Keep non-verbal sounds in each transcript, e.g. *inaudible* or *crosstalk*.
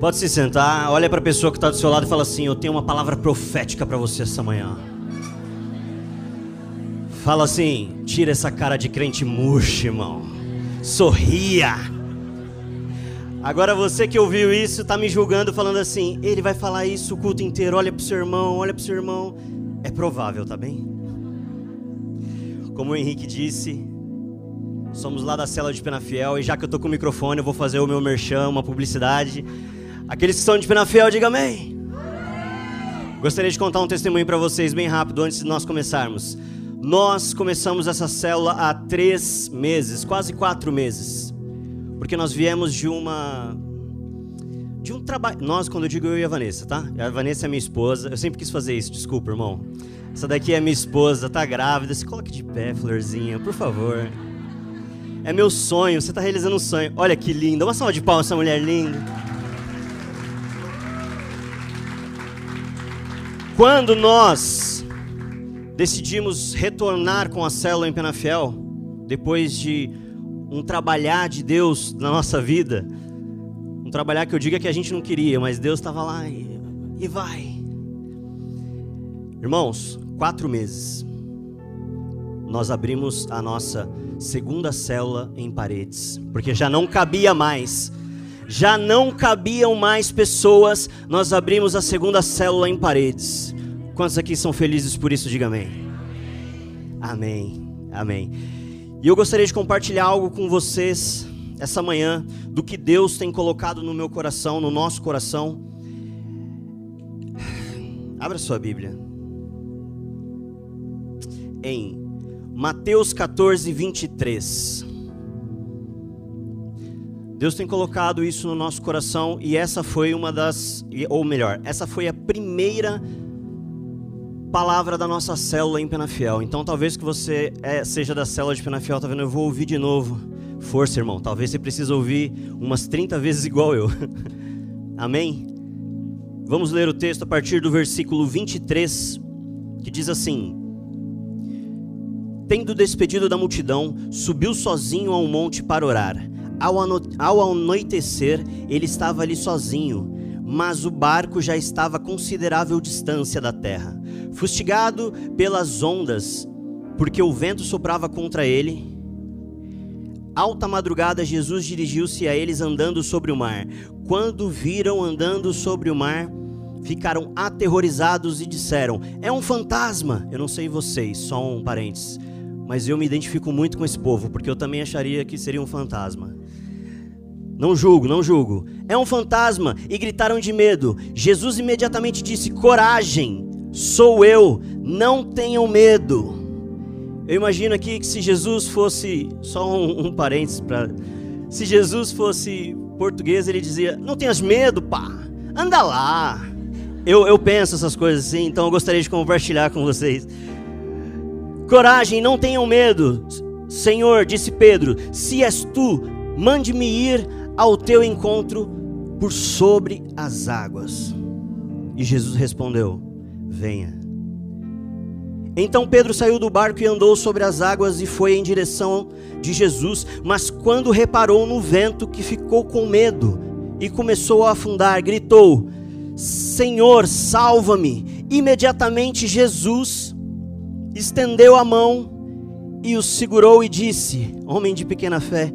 Pode se sentar, olha para a pessoa que está do seu lado e fala assim: Eu tenho uma palavra profética para você essa manhã. Fala assim: Tira essa cara de crente murcho, irmão. Sorria. Agora você que ouviu isso está me julgando, falando assim: Ele vai falar isso o culto inteiro. Olha para o seu irmão, olha para o seu irmão. É provável, tá bem? Como o Henrique disse, somos lá da cela de Penafiel e já que eu tô com o microfone, eu vou fazer o meu merchan, uma publicidade. Aqueles que são de Penafiel, diga amém. Gostaria de contar um testemunho para vocês bem rápido antes de nós começarmos. Nós começamos essa célula há três meses, quase quatro meses, porque nós viemos de uma de um trabalho. Nós, quando eu digo eu e a Vanessa, tá? A Vanessa é minha esposa. Eu sempre quis fazer isso, desculpa, irmão. Essa daqui é minha esposa, tá grávida. Se coloque de pé, florzinha, por favor. É meu sonho, você tá realizando um sonho. Olha que linda. Uma salva de palmas, essa mulher linda. Quando nós decidimos retornar com a célula em Penafiel, depois de um trabalhar de Deus na nossa vida, um trabalhar que eu diga que a gente não queria, mas Deus estava lá e, e vai. Irmãos, quatro meses, nós abrimos a nossa segunda célula em paredes, porque já não cabia mais já não cabiam mais pessoas, nós abrimos a segunda célula em paredes. Quantos aqui são felizes por isso? Diga amém. Amém. Amém. E eu gostaria de compartilhar algo com vocês essa manhã do que Deus tem colocado no meu coração, no nosso coração. Abra sua Bíblia. Em Mateus 14, 23. Deus tem colocado isso no nosso coração e essa foi uma das, ou melhor, essa foi a primeira palavra da nossa célula em Penafiel. Então, talvez que você é, seja da célula de Penafiel, tá vendo? Eu vou ouvir de novo. Força, irmão. Talvez você precise ouvir umas 30 vezes igual eu. *laughs* Amém? Vamos ler o texto a partir do versículo 23, que diz assim: Tendo despedido da multidão, subiu sozinho a um monte para orar. Ao, ano, ao anoitecer, ele estava ali sozinho, mas o barco já estava a considerável distância da terra. Fustigado pelas ondas, porque o vento soprava contra ele, alta madrugada Jesus dirigiu-se a eles andando sobre o mar. Quando viram andando sobre o mar, ficaram aterrorizados e disseram: É um fantasma. Eu não sei vocês, só um parênteses, mas eu me identifico muito com esse povo, porque eu também acharia que seria um fantasma. Não julgo, não julgo. É um fantasma. E gritaram de medo. Jesus imediatamente disse: Coragem, sou eu, não tenham medo. Eu imagino aqui que se Jesus fosse, só um, um parênteses para. Se Jesus fosse português, ele dizia: Não tenhas medo, pá, anda lá. Eu, eu penso essas coisas assim, então eu gostaria de compartilhar com vocês. Coragem, não tenham medo. Senhor, disse Pedro, se és tu, mande-me ir ao teu encontro por sobre as águas. E Jesus respondeu: Venha. Então Pedro saiu do barco e andou sobre as águas e foi em direção de Jesus, mas quando reparou no vento, que ficou com medo e começou a afundar, gritou: Senhor, salva-me! Imediatamente Jesus estendeu a mão e o segurou e disse: Homem de pequena fé,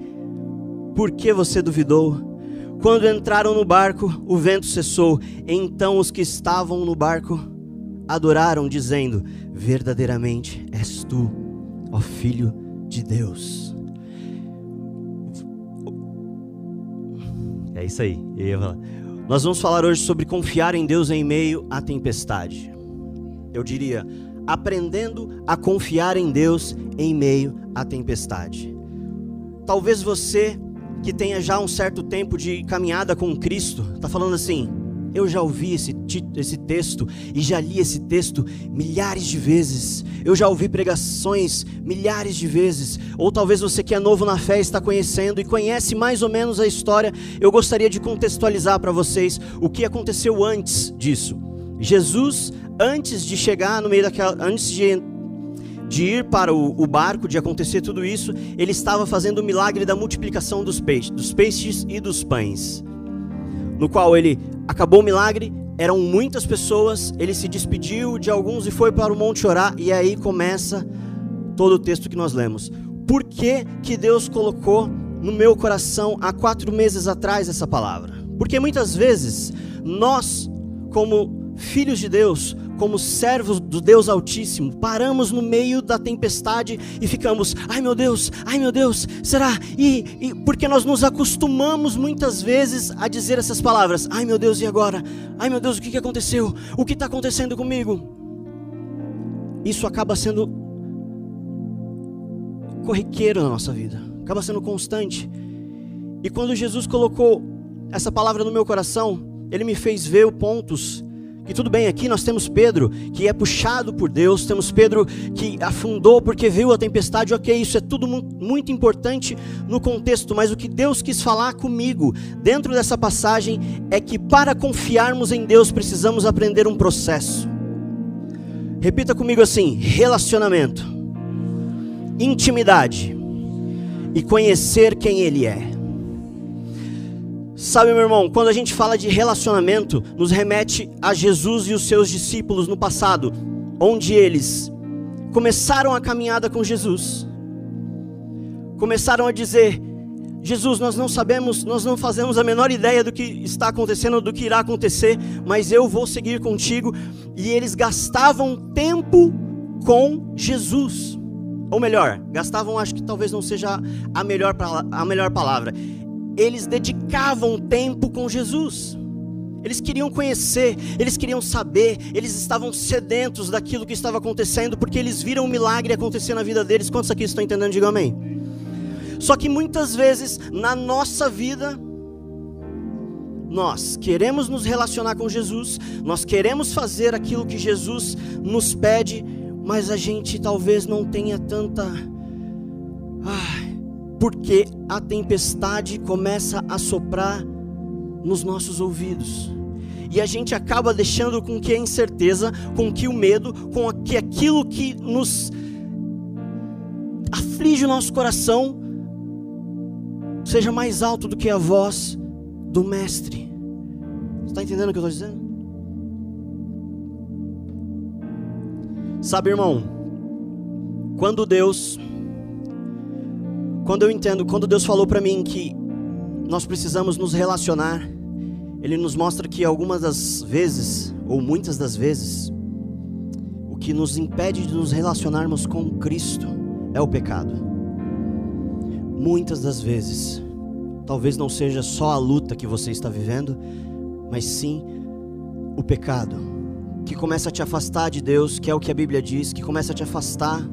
por que você duvidou? Quando entraram no barco, o vento cessou. Então os que estavam no barco adoraram, dizendo: Verdadeiramente és tu, ó Filho de Deus. É isso aí, eu ia falar. Nós vamos falar hoje sobre confiar em Deus em meio à tempestade. Eu diria, aprendendo a confiar em Deus em meio à tempestade. Talvez você que tenha já um certo tempo de caminhada com Cristo, está falando assim: eu já ouvi esse, esse texto e já li esse texto milhares de vezes. Eu já ouvi pregações milhares de vezes. Ou talvez você que é novo na fé está conhecendo e conhece mais ou menos a história. Eu gostaria de contextualizar para vocês o que aconteceu antes disso. Jesus, antes de chegar no meio daquela, antes de de ir para o, o, barco, de acontecer tudo isso, ele estava fazendo o milagre da multiplicação dos peixes, dos peixes e dos pães. no qual ele acabou o milagre, eram muitas pessoas, ele se despediu de alguns e foi para o monte orar, e aí começa todo o texto que nós lemos. Por que, que Deus colocou no meu coração há quatro meses atrás essa palavra? Porque muitas vezes nós, como filhos de Deus, como servos do Deus Altíssimo, paramos no meio da tempestade e ficamos, ai meu Deus, ai meu Deus, será? E, e porque nós nos acostumamos muitas vezes a dizer essas palavras, ai meu Deus, e agora? Ai meu Deus, o que, aconteceu? O que está acontecendo comigo? Isso acaba sendo corriqueiro na nossa vida, acaba sendo constante. E quando Jesus colocou essa palavra no meu coração, ele me fez ver pontos que tudo bem, aqui nós temos Pedro que é puxado por Deus, temos Pedro que afundou porque viu a tempestade, ok, isso é tudo muito importante no contexto, mas o que Deus quis falar comigo dentro dessa passagem é que para confiarmos em Deus precisamos aprender um processo. Repita comigo assim: relacionamento, intimidade e conhecer quem Ele é. Sabe, meu irmão, quando a gente fala de relacionamento, nos remete a Jesus e os seus discípulos no passado, onde eles começaram a caminhada com Jesus. Começaram a dizer: Jesus, nós não sabemos, nós não fazemos a menor ideia do que está acontecendo, do que irá acontecer, mas eu vou seguir contigo. E eles gastavam tempo com Jesus. Ou melhor, gastavam, acho que talvez não seja a melhor, a melhor palavra eles dedicavam tempo com Jesus. Eles queriam conhecer, eles queriam saber, eles estavam sedentos daquilo que estava acontecendo, porque eles viram um milagre acontecer na vida deles. Quantos aqui estão entendendo? Digam amém. Só que muitas vezes na nossa vida, nós queremos nos relacionar com Jesus, nós queremos fazer aquilo que Jesus nos pede, mas a gente talvez não tenha tanta. Ai, porque a tempestade começa a soprar nos nossos ouvidos. E a gente acaba deixando com que a incerteza, com que o medo, com que aquilo que nos aflige o nosso coração seja mais alto do que a voz do Mestre. Está entendendo o que eu estou dizendo? Sabe, irmão, quando Deus quando eu entendo, quando Deus falou para mim que nós precisamos nos relacionar, Ele nos mostra que algumas das vezes, ou muitas das vezes, o que nos impede de nos relacionarmos com Cristo é o pecado. Muitas das vezes, talvez não seja só a luta que você está vivendo, mas sim o pecado, que começa a te afastar de Deus, que é o que a Bíblia diz, que começa a te afastar.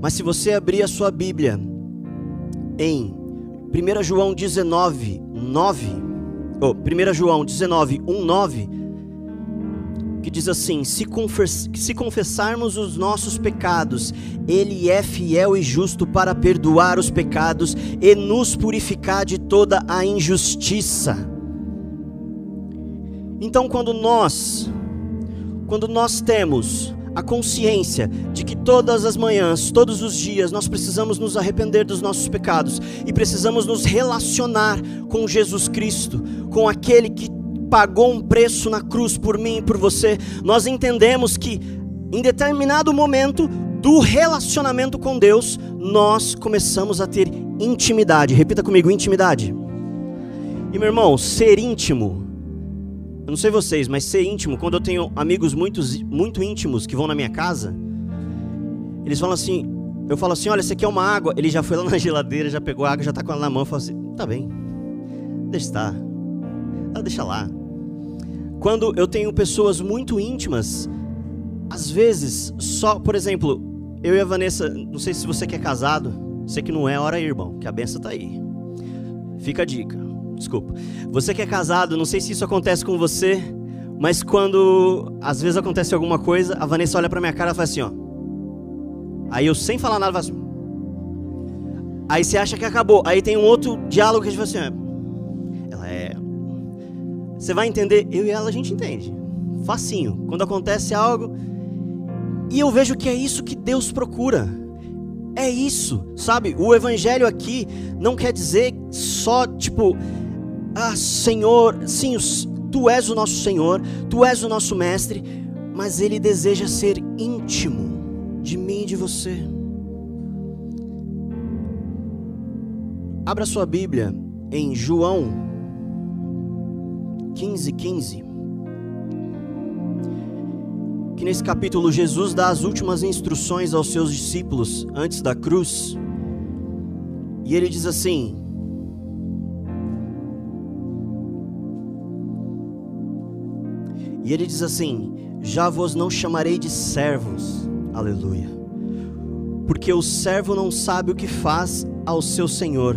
Mas se você abrir a sua Bíblia em 1 João 19, 9, oh, 1 João 19, 1, 9, que diz assim: se, se confessarmos os nossos pecados, Ele é fiel e justo para perdoar os pecados e nos purificar de toda a injustiça. Então, quando nós, quando nós temos a consciência de que todas as manhãs, todos os dias, nós precisamos nos arrepender dos nossos pecados e precisamos nos relacionar com Jesus Cristo, com aquele que pagou um preço na cruz por mim e por você. Nós entendemos que em determinado momento do relacionamento com Deus, nós começamos a ter intimidade. Repita comigo: intimidade. E meu irmão, ser íntimo eu não sei vocês, mas ser íntimo, quando eu tenho amigos muito, muito íntimos que vão na minha casa, eles falam assim, eu falo assim, olha, você quer uma água? Ele já foi lá na geladeira, já pegou a água, já está com ela na mão, eu falo assim, tá bem, deixa estar, ah, deixa lá. Quando eu tenho pessoas muito íntimas, às vezes, só, por exemplo, eu e a Vanessa, não sei se você quer casado, sei que não é, hora aí, irmão, que a benção tá aí. Fica a dica desculpa. Você que é casado, não sei se isso acontece com você, mas quando às vezes acontece alguma coisa, a Vanessa olha pra minha cara e fala assim, ó. Aí eu sem falar nada, assim. Aí você acha que acabou. Aí tem um outro diálogo que a gente fala assim, ó. Ela é. Você vai entender, eu e ela a gente entende. Facinho. Quando acontece algo. E eu vejo que é isso que Deus procura. É isso, sabe? O evangelho aqui não quer dizer só, tipo, ah, Senhor, sim, tu és o nosso Senhor, tu és o nosso mestre, mas ele deseja ser íntimo de mim e de você. Abra sua Bíblia em João 15, 15. Que nesse capítulo Jesus dá as últimas instruções aos seus discípulos antes da cruz. E ele diz assim: E ele diz assim: Já vos não chamarei de servos, aleluia, porque o servo não sabe o que faz ao seu senhor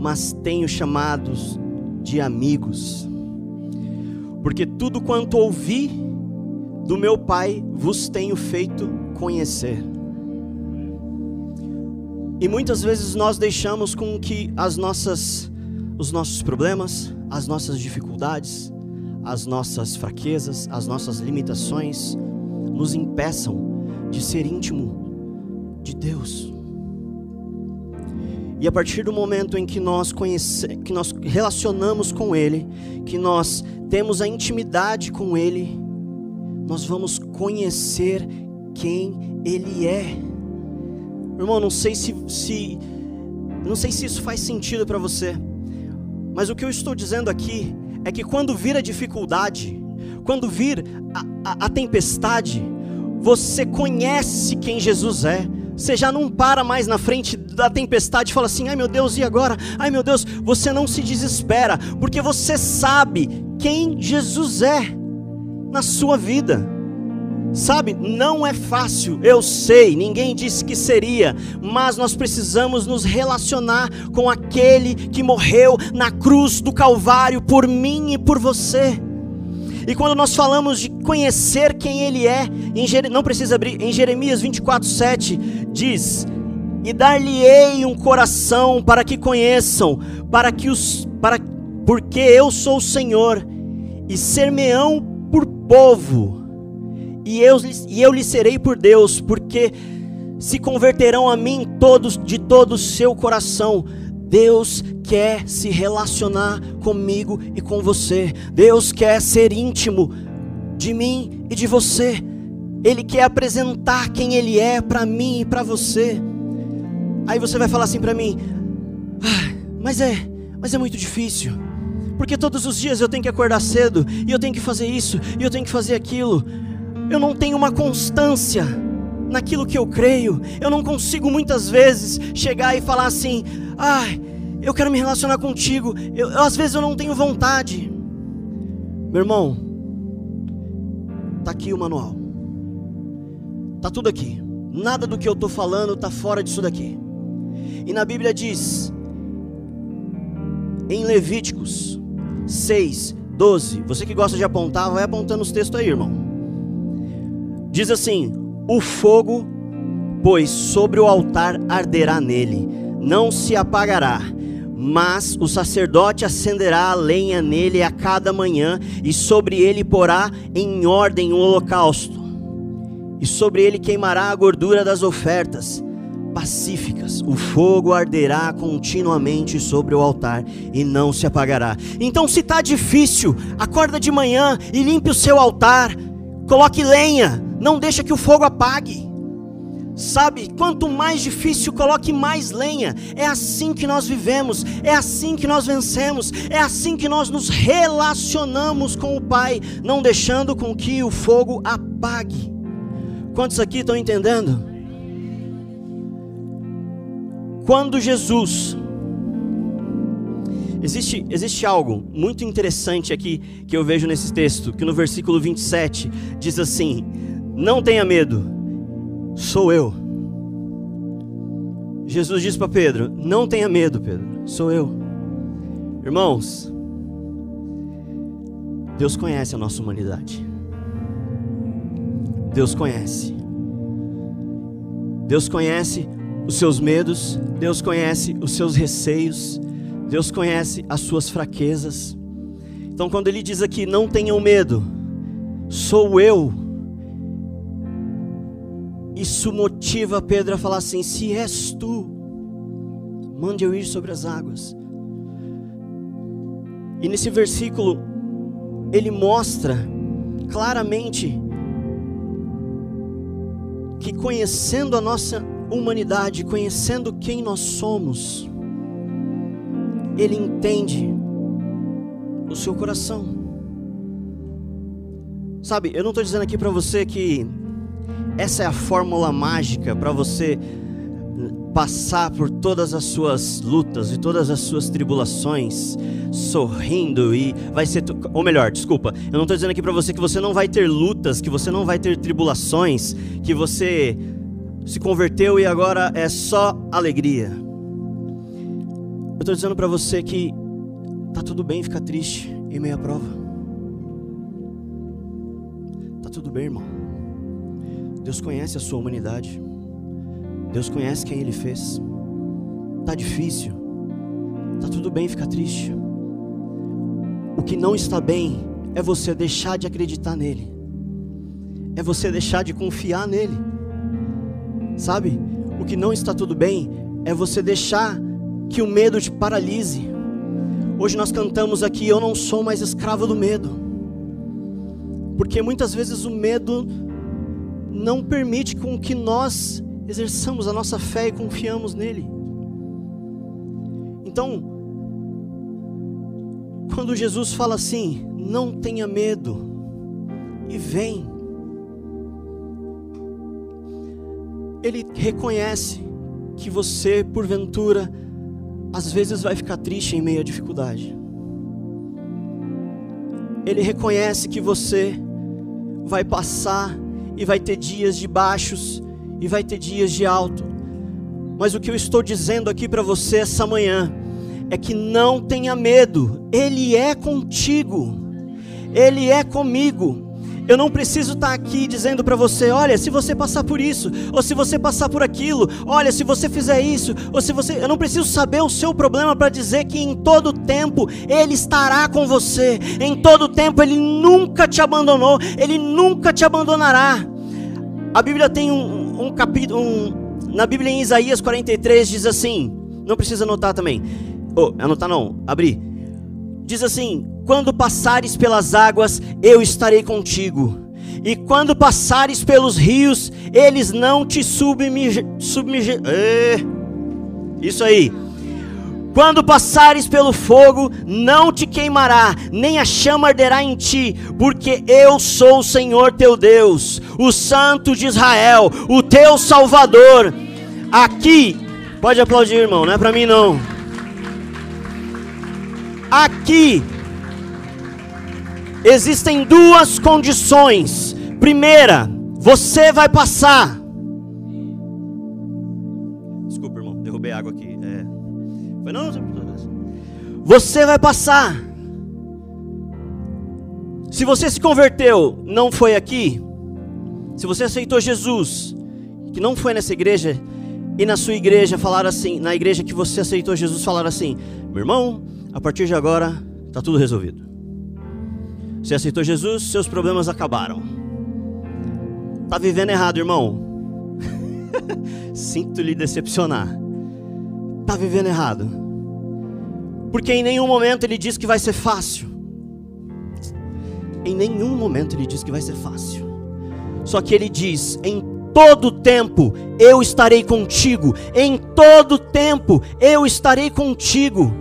mas tenho chamados de amigos. Porque tudo quanto ouvi do meu Pai vos tenho feito conhecer. E muitas vezes nós deixamos com que as nossas os nossos problemas, as nossas dificuldades, as nossas fraquezas, as nossas limitações nos impeçam de ser íntimo de Deus. E a partir do momento em que nós conhecemos, que nós relacionamos com Ele, que nós temos a intimidade com Ele, nós vamos conhecer quem Ele é. Irmão, não sei se, se não sei se isso faz sentido para você, mas o que eu estou dizendo aqui é que quando vir a dificuldade, quando vir a, a, a tempestade, você conhece quem Jesus é você já não para mais na frente da tempestade e fala assim: ai meu Deus, e agora? Ai meu Deus, você não se desespera, porque você sabe quem Jesus é na sua vida. Sabe, não é fácil, eu sei, ninguém disse que seria, mas nós precisamos nos relacionar com aquele que morreu na cruz do Calvário por mim e por você. E quando nós falamos de conhecer quem Ele é, não precisa abrir, em Jeremias 24, 7, diz: E dar-lhe-ei um coração para que conheçam, para que os. Para, porque eu sou o Senhor, e ser-me-ão por povo, e eu, e eu lhe serei por Deus, porque se converterão a mim todos de todo o seu coração Deus quer se relacionar comigo e com você. Deus quer ser íntimo de mim e de você. Ele quer apresentar quem Ele é para mim e para você. Aí você vai falar assim para mim: ah, mas é, mas é muito difícil. Porque todos os dias eu tenho que acordar cedo e eu tenho que fazer isso e eu tenho que fazer aquilo. Eu não tenho uma constância naquilo que eu creio. Eu não consigo muitas vezes chegar e falar assim: Ai, eu quero me relacionar contigo. Eu, às vezes eu não tenho vontade. Meu irmão, tá aqui o manual. Tá tudo aqui. Nada do que eu tô falando tá fora disso daqui. E na Bíblia diz em Levíticos 6, 12. Você que gosta de apontar, vai apontando os textos aí, irmão. Diz assim: O fogo, pois sobre o altar arderá nele não se apagará, mas o sacerdote acenderá a lenha nele a cada manhã, e sobre ele porá em ordem o holocausto, e sobre ele queimará a gordura das ofertas pacíficas. O fogo arderá continuamente sobre o altar e não se apagará. Então, se está difícil, acorda de manhã e limpe o seu altar, coloque lenha, não deixa que o fogo apague. Sabe, quanto mais difícil, coloque mais lenha. É assim que nós vivemos, é assim que nós vencemos, é assim que nós nos relacionamos com o Pai, não deixando com que o fogo apague. Quantos aqui estão entendendo? Quando Jesus Existe, existe algo muito interessante aqui que eu vejo nesse texto, que no versículo 27 diz assim: Não tenha medo, sou eu. Jesus disse para Pedro: Não tenha medo, Pedro, sou eu. Irmãos, Deus conhece a nossa humanidade. Deus conhece. Deus conhece os seus medos, Deus conhece os seus receios, Deus conhece as suas fraquezas. Então, quando ele diz aqui: Não tenham medo, sou eu isso motiva Pedro a falar assim: se és tu, mande eu ir sobre as águas. E nesse versículo, ele mostra claramente que conhecendo a nossa humanidade, conhecendo quem nós somos, ele entende o seu coração. Sabe, eu não estou dizendo aqui para você que essa é a fórmula mágica para você passar por todas as suas lutas e todas as suas tribulações sorrindo e vai ser ou melhor, desculpa, eu não estou dizendo aqui para você que você não vai ter lutas, que você não vai ter tribulações, que você se converteu e agora é só alegria. Eu estou dizendo para você que tá tudo bem ficar triste em meio à prova. Tá tudo bem, irmão. Deus conhece a sua humanidade. Deus conhece quem Ele fez. Tá difícil. Tá tudo bem ficar triste. O que não está bem é você deixar de acreditar nele. É você deixar de confiar nele. Sabe? O que não está tudo bem é você deixar que o medo te paralise. Hoje nós cantamos aqui: Eu não sou mais escravo do medo. Porque muitas vezes o medo não permite com que nós exerçamos a nossa fé e confiamos nele. Então, quando Jesus fala assim, não tenha medo, e vem, ele reconhece que você, porventura, às vezes vai ficar triste em meio à dificuldade. Ele reconhece que você vai passar e vai ter dias de baixos e vai ter dias de alto. Mas o que eu estou dizendo aqui para você essa manhã é que não tenha medo, Ele é contigo, Ele é comigo. Eu não preciso estar aqui dizendo para você, olha, se você passar por isso, ou se você passar por aquilo, olha, se você fizer isso, ou se você, eu não preciso saber o seu problema para dizer que em todo tempo ele estará com você. Em todo tempo ele nunca te abandonou, ele nunca te abandonará. A Bíblia tem um, um capítulo, um, na Bíblia em Isaías 43 diz assim, não precisa anotar também. Oh, anotar não, abrir. Diz assim: quando passares pelas águas, eu estarei contigo. E quando passares pelos rios, eles não te submergirão. Isso aí. Quando passares pelo fogo, não te queimará, nem a chama arderá em ti, porque eu sou o Senhor teu Deus, o Santo de Israel, o teu Salvador. Aqui, pode aplaudir, irmão, não é para mim não. Aqui existem duas condições. Primeira, você vai passar. Desculpa, irmão, derrubei água aqui. É. Foi não, você vai passar. Se você se converteu, não foi aqui. Se você aceitou Jesus, que não foi nessa igreja, e na sua igreja falaram assim, na igreja que você aceitou Jesus, falaram assim: meu irmão, a partir de agora está tudo resolvido. Você aceitou Jesus, seus problemas acabaram. Tá vivendo errado, irmão. *laughs* Sinto lhe decepcionar. Tá vivendo errado. Porque em nenhum momento ele diz que vai ser fácil. Em nenhum momento ele diz que vai ser fácil. Só que ele diz: em todo tempo eu estarei contigo. Em todo tempo eu estarei contigo.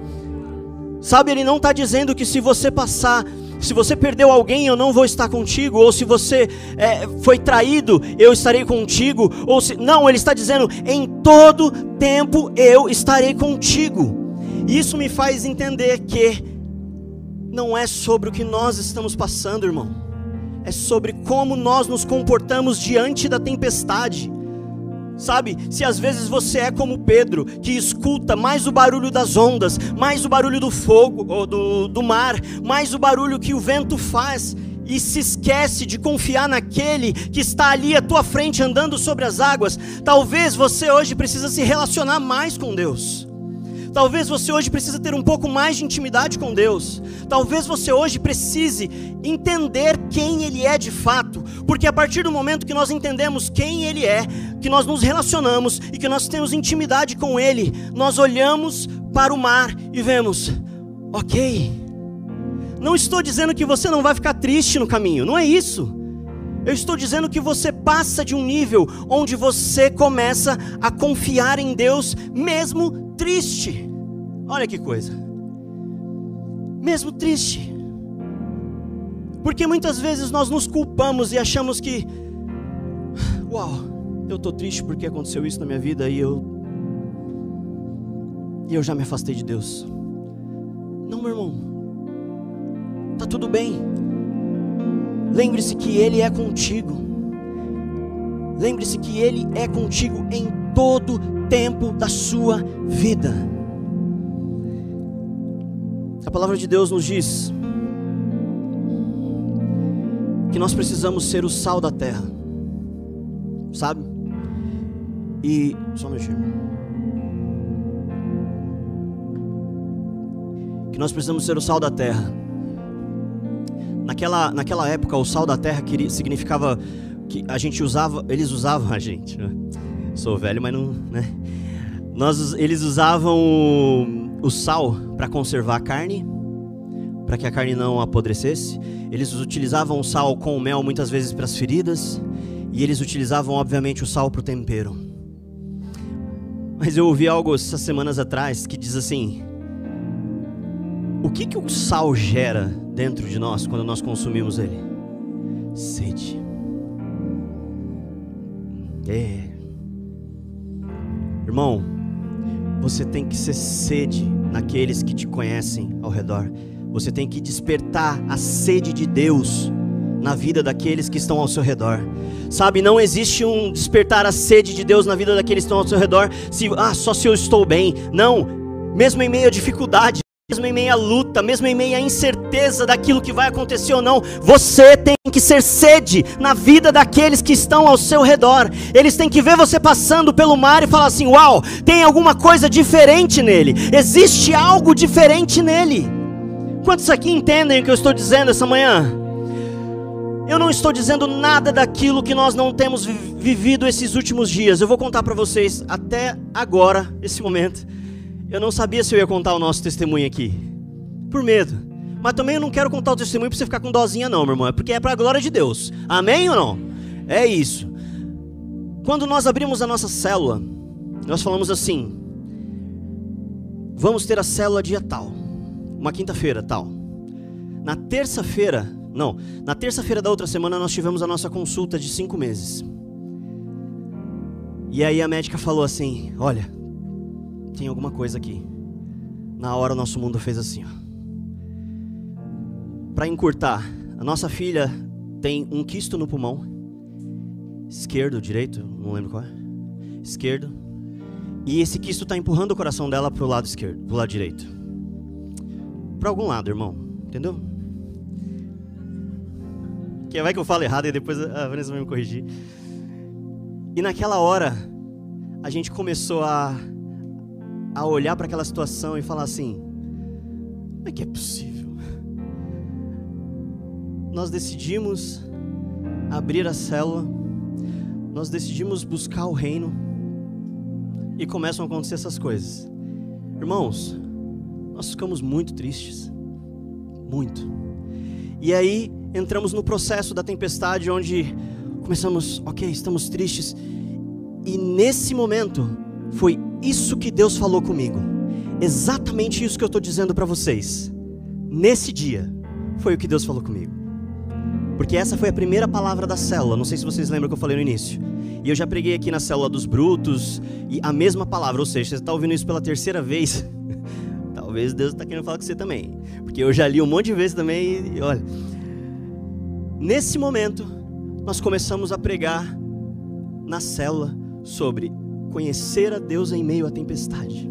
Sabe, ele não está dizendo que se você passar se você perdeu alguém, eu não vou estar contigo. Ou se você é, foi traído, eu estarei contigo. Ou se não, ele está dizendo: em todo tempo eu estarei contigo. Isso me faz entender que não é sobre o que nós estamos passando, irmão. É sobre como nós nos comportamos diante da tempestade. Sabe, se às vezes você é como Pedro, que escuta mais o barulho das ondas, mais o barulho do fogo, ou do, do mar, mais o barulho que o vento faz, e se esquece de confiar naquele que está ali à tua frente andando sobre as águas, talvez você hoje precisa se relacionar mais com Deus. Talvez você hoje precise ter um pouco mais de intimidade com Deus. Talvez você hoje precise entender quem Ele é de fato, porque a partir do momento que nós entendemos quem Ele é, que nós nos relacionamos e que nós temos intimidade com Ele, nós olhamos para o mar e vemos, ok, Não estou dizendo que você não vai ficar triste no caminho, não é isso. Eu estou dizendo que você passa de um nível onde você começa a confiar em Deus, mesmo triste. Olha que coisa. Mesmo triste. Porque muitas vezes nós nos culpamos e achamos que, uau, eu estou triste porque aconteceu isso na minha vida e eu. E eu já me afastei de Deus. Não, meu irmão. Tá tudo bem. Lembre-se que Ele é contigo. Lembre-se que Ele é contigo em todo tempo da sua vida. A palavra de Deus nos diz que nós precisamos ser o sal da terra, sabe? E só um minutinho. Que nós precisamos ser o sal da terra. Naquela, naquela época, o sal da terra queria, significava que a gente usava, eles usavam *laughs* a gente. Né? Sou velho, mas não, né? Nós, eles usavam o, sal para conservar a carne, para que a carne não apodrecesse. Eles utilizavam o sal com o mel muitas vezes para as feridas, e eles utilizavam obviamente o sal para o tempero. Mas eu ouvi algo essas semanas atrás que diz assim: o que, que o sal gera dentro de nós quando nós consumimos ele? Sede. É. Irmão, você tem que ser sede naqueles que te conhecem ao redor. Você tem que despertar a sede de Deus na vida daqueles que estão ao seu redor. Sabe, não existe um despertar a sede de Deus na vida daqueles que estão ao seu redor se ah, só se eu estou bem. Não, mesmo em meio à dificuldade, mesmo em meio à luta, mesmo em meio à incerteza daquilo que vai acontecer ou não, você tem que ser sede na vida daqueles que estão ao seu redor. Eles têm que ver você passando pelo mar e falar assim: Uau, tem alguma coisa diferente nele, existe algo diferente nele. Quantos aqui entendem o que eu estou dizendo essa manhã? Eu não estou dizendo nada daquilo que nós não temos vivido esses últimos dias. Eu vou contar para vocês até agora, esse momento eu não sabia se eu ia contar o nosso testemunho aqui. Por medo. Mas também eu não quero contar o testemunho para você ficar com dozinha, não, meu irmão. É porque é para a glória de Deus. Amém ou não? É isso. Quando nós abrimos a nossa célula, nós falamos assim: vamos ter a célula dia tal, uma quinta-feira tal. Na terça-feira, não, na terça-feira da outra semana nós tivemos a nossa consulta de cinco meses. E aí a médica falou assim: olha, tem alguma coisa aqui. Na hora o nosso mundo fez assim. Para encurtar, a nossa filha tem um quisto no pulmão. Esquerdo, direito, não lembro qual é. Esquerdo. E esse quisto está empurrando o coração dela pro lado esquerdo, pro lado direito. Para algum lado, irmão. Entendeu? Que vai que eu falo errado e depois a Vanessa vai me corrigir. E naquela hora, a gente começou a a olhar para aquela situação e falar assim: como é que é possível? Nós decidimos abrir a célula, nós decidimos buscar o reino e começam a acontecer essas coisas. Irmãos, nós ficamos muito tristes, muito. E aí entramos no processo da tempestade onde começamos, ok, estamos tristes. E nesse momento foi isso que Deus falou comigo. Exatamente isso que eu estou dizendo para vocês. Nesse dia, foi o que Deus falou comigo. Porque essa foi a primeira palavra da célula. Não sei se vocês lembram que eu falei no início. E eu já preguei aqui na célula dos brutos. E a mesma palavra. Ou seja, você está ouvindo isso pela terceira vez. *laughs* Talvez Deus está querendo falar com você também. Porque eu já li um monte de vezes também. E olha. Nesse momento, nós começamos a pregar na célula sobre conhecer a Deus em meio à tempestade.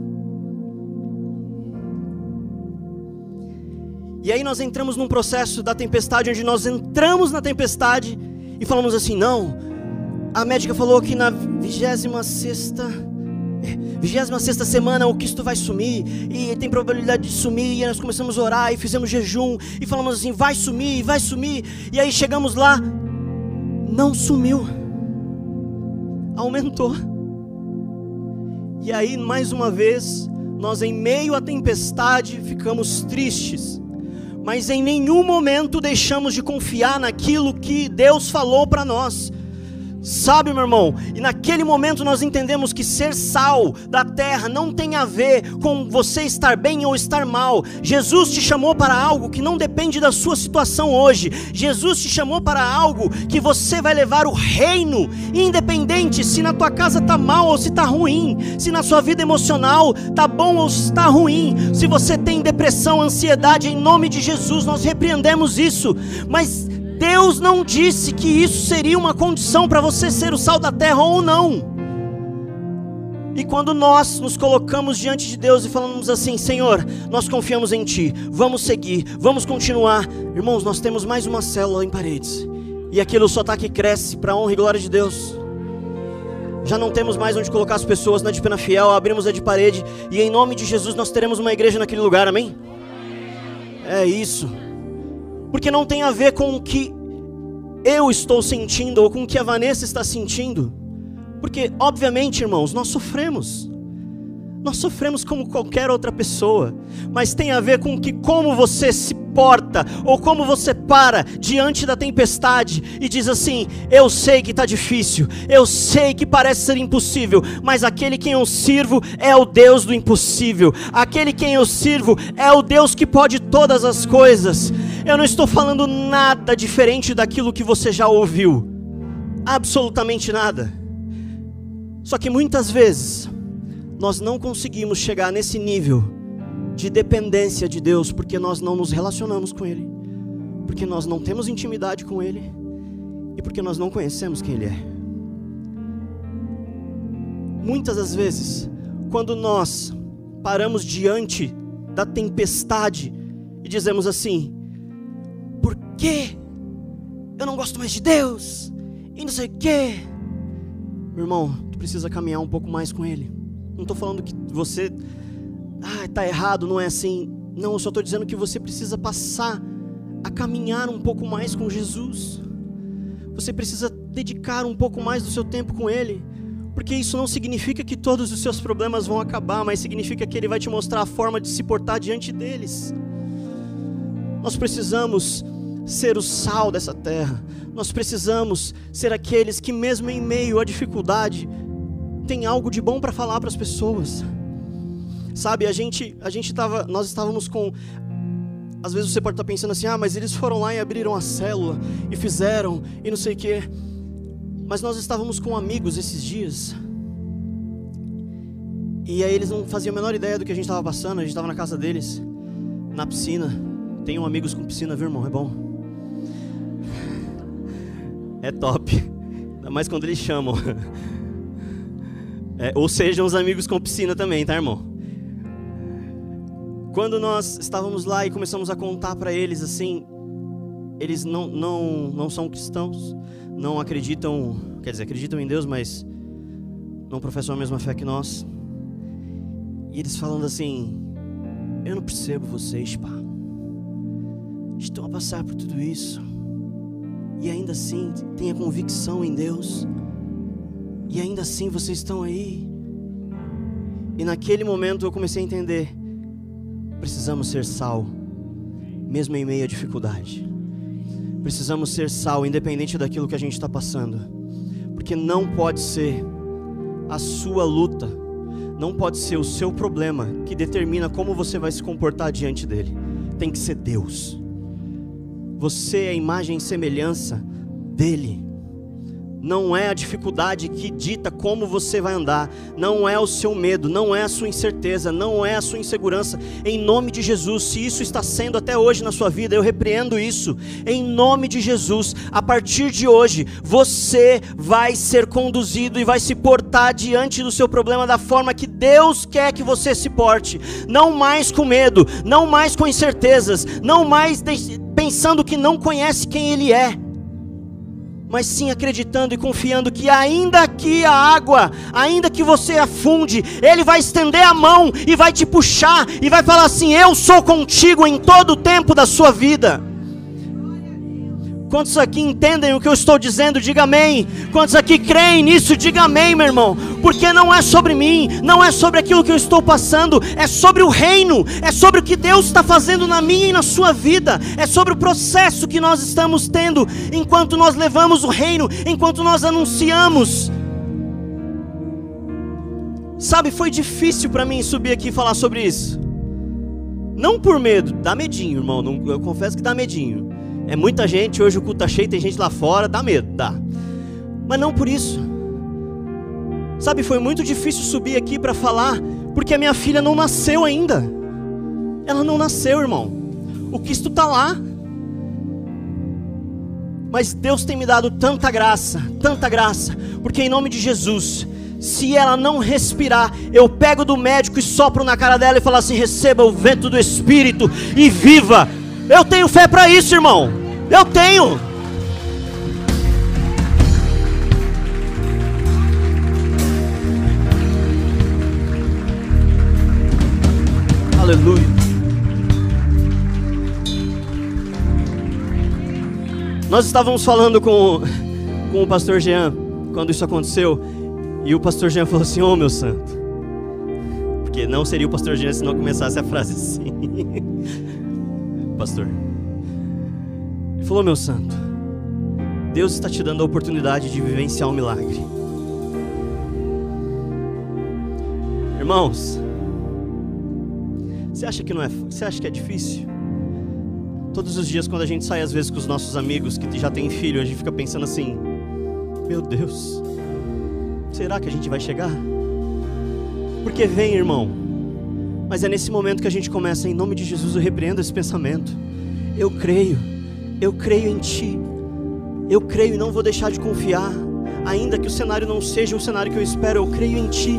E aí nós entramos num processo da tempestade onde nós entramos na tempestade e falamos assim: não, a médica falou que na 26 sexta, 26 sexta semana o Cristo vai sumir e tem probabilidade de sumir. E nós começamos a orar e fizemos jejum e falamos assim: vai sumir, vai sumir. E aí chegamos lá, não sumiu, aumentou. E aí, mais uma vez, nós em meio à tempestade ficamos tristes. mas em nenhum momento deixamos de confiar naquilo que Deus falou para nós. Sabe, meu irmão, e naquele momento nós entendemos que ser sal da terra não tem a ver com você estar bem ou estar mal. Jesus te chamou para algo que não depende da sua situação hoje. Jesus te chamou para algo que você vai levar o reino, independente se na tua casa está mal ou se está ruim, se na sua vida emocional está bom ou se está ruim, se você tem depressão, ansiedade, em nome de Jesus nós repreendemos isso. Mas Deus não disse que isso seria uma condição para você ser o sal da terra ou não. E quando nós nos colocamos diante de Deus e falamos assim: Senhor, nós confiamos em Ti, vamos seguir, vamos continuar. Irmãos, nós temos mais uma célula em paredes, e aquilo só está que cresce para a honra e glória de Deus. Já não temos mais onde colocar as pessoas na de pena fiel, abrimos a de parede, e em nome de Jesus nós teremos uma igreja naquele lugar, amém? É isso porque não tem a ver com o que eu estou sentindo ou com o que a Vanessa está sentindo. Porque, obviamente, irmãos, nós sofremos. Nós sofremos como qualquer outra pessoa, mas tem a ver com que como você se porta ou como você para diante da tempestade e diz assim: Eu sei que está difícil, eu sei que parece ser impossível, mas aquele quem eu sirvo é o Deus do impossível, aquele quem eu sirvo é o Deus que pode todas as coisas. Eu não estou falando nada diferente daquilo que você já ouviu, absolutamente nada. Só que muitas vezes nós não conseguimos chegar nesse nível de dependência de Deus porque nós não nos relacionamos com Ele, porque nós não temos intimidade com Ele e porque nós não conhecemos quem Ele é. Muitas das vezes, quando nós paramos diante da tempestade e dizemos assim: que eu não gosto mais de Deus? E não sei o quê. Meu irmão, tu precisa caminhar um pouco mais com Ele. Não estou falando que você ah, está errado, não é assim. Não, eu só estou dizendo que você precisa passar a caminhar um pouco mais com Jesus. Você precisa dedicar um pouco mais do seu tempo com Ele. Porque isso não significa que todos os seus problemas vão acabar, mas significa que Ele vai te mostrar a forma de se portar diante deles. Nós precisamos ser o sal dessa terra. Nós precisamos ser aqueles que, mesmo em meio à dificuldade, tem algo de bom para falar para as pessoas. Sabe, a gente, a gente tava, nós estávamos com às vezes você pode estar pensando assim: "Ah, mas eles foram lá e abriram a célula e fizeram e não sei o quê". Mas nós estávamos com amigos esses dias. E aí eles não faziam a menor ideia do que a gente estava passando, a gente estava na casa deles, na piscina. Tenham amigos com piscina, viu, irmão? É bom. É top. Ainda mais quando eles chamam. É, ou sejam os amigos com piscina também, tá, irmão? Quando nós estávamos lá e começamos a contar para eles assim, eles não, não, não são cristãos, não acreditam, quer dizer, acreditam em Deus, mas não professam a mesma fé que nós. E eles falando assim: Eu não percebo vocês, pá. Estão a passar por tudo isso. E ainda assim, tem a convicção em Deus. E ainda assim vocês estão aí. E naquele momento eu comecei a entender: precisamos ser sal, mesmo em meio à dificuldade. Precisamos ser sal, independente daquilo que a gente está passando. Porque não pode ser a sua luta, não pode ser o seu problema que determina como você vai se comportar diante dele. Tem que ser Deus. Você é a imagem e semelhança dele. Não é a dificuldade que dita como você vai andar, não é o seu medo, não é a sua incerteza, não é a sua insegurança. Em nome de Jesus, se isso está sendo até hoje na sua vida, eu repreendo isso. Em nome de Jesus, a partir de hoje, você vai ser conduzido e vai se portar diante do seu problema da forma que Deus quer que você se porte. Não mais com medo, não mais com incertezas, não mais pensando que não conhece quem Ele é mas sim acreditando e confiando que ainda que a água, ainda que você afunde, Ele vai estender a mão e vai te puxar e vai falar assim: Eu sou contigo em todo o tempo da sua vida. Quantos aqui entendem o que eu estou dizendo? Diga amém. Quantos aqui creem nisso? Diga amém, meu irmão. Porque não é sobre mim, não é sobre aquilo que eu estou passando, é sobre o reino, é sobre o que Deus está fazendo na minha e na sua vida, é sobre o processo que nós estamos tendo enquanto nós levamos o reino, enquanto nós anunciamos. Sabe, foi difícil para mim subir aqui e falar sobre isso. Não por medo, dá medinho, irmão. Eu confesso que dá medinho. É muita gente, hoje o culto tá cheio, tem gente lá fora, dá medo, dá. Mas não por isso. Sabe, foi muito difícil subir aqui para falar, porque a minha filha não nasceu ainda. Ela não nasceu, irmão. O Cristo tá lá. Mas Deus tem me dado tanta graça, tanta graça, porque em nome de Jesus, se ela não respirar, eu pego do médico e sopro na cara dela e falo assim: receba o vento do Espírito e viva. Eu tenho fé para isso, irmão. Eu tenho. Aleluia. Nós estávamos falando com, com o pastor Jean quando isso aconteceu. E o pastor Jean falou assim: Ô oh, meu santo. Porque não seria o pastor Jean se não começasse a frase assim. *laughs* pastor. Ele falou: Meu santo, Deus está te dando a oportunidade de vivenciar um milagre. Irmãos, você acha que não é? Você acha que é difícil? Todos os dias quando a gente sai às vezes com os nossos amigos que já têm filho, a gente fica pensando assim: Meu Deus, será que a gente vai chegar? Porque vem, irmão. Mas é nesse momento que a gente começa, em nome de Jesus, eu repreendo esse pensamento. Eu creio, eu creio em Ti. Eu creio e não vou deixar de confiar. Ainda que o cenário não seja o cenário que eu espero, eu creio em Ti.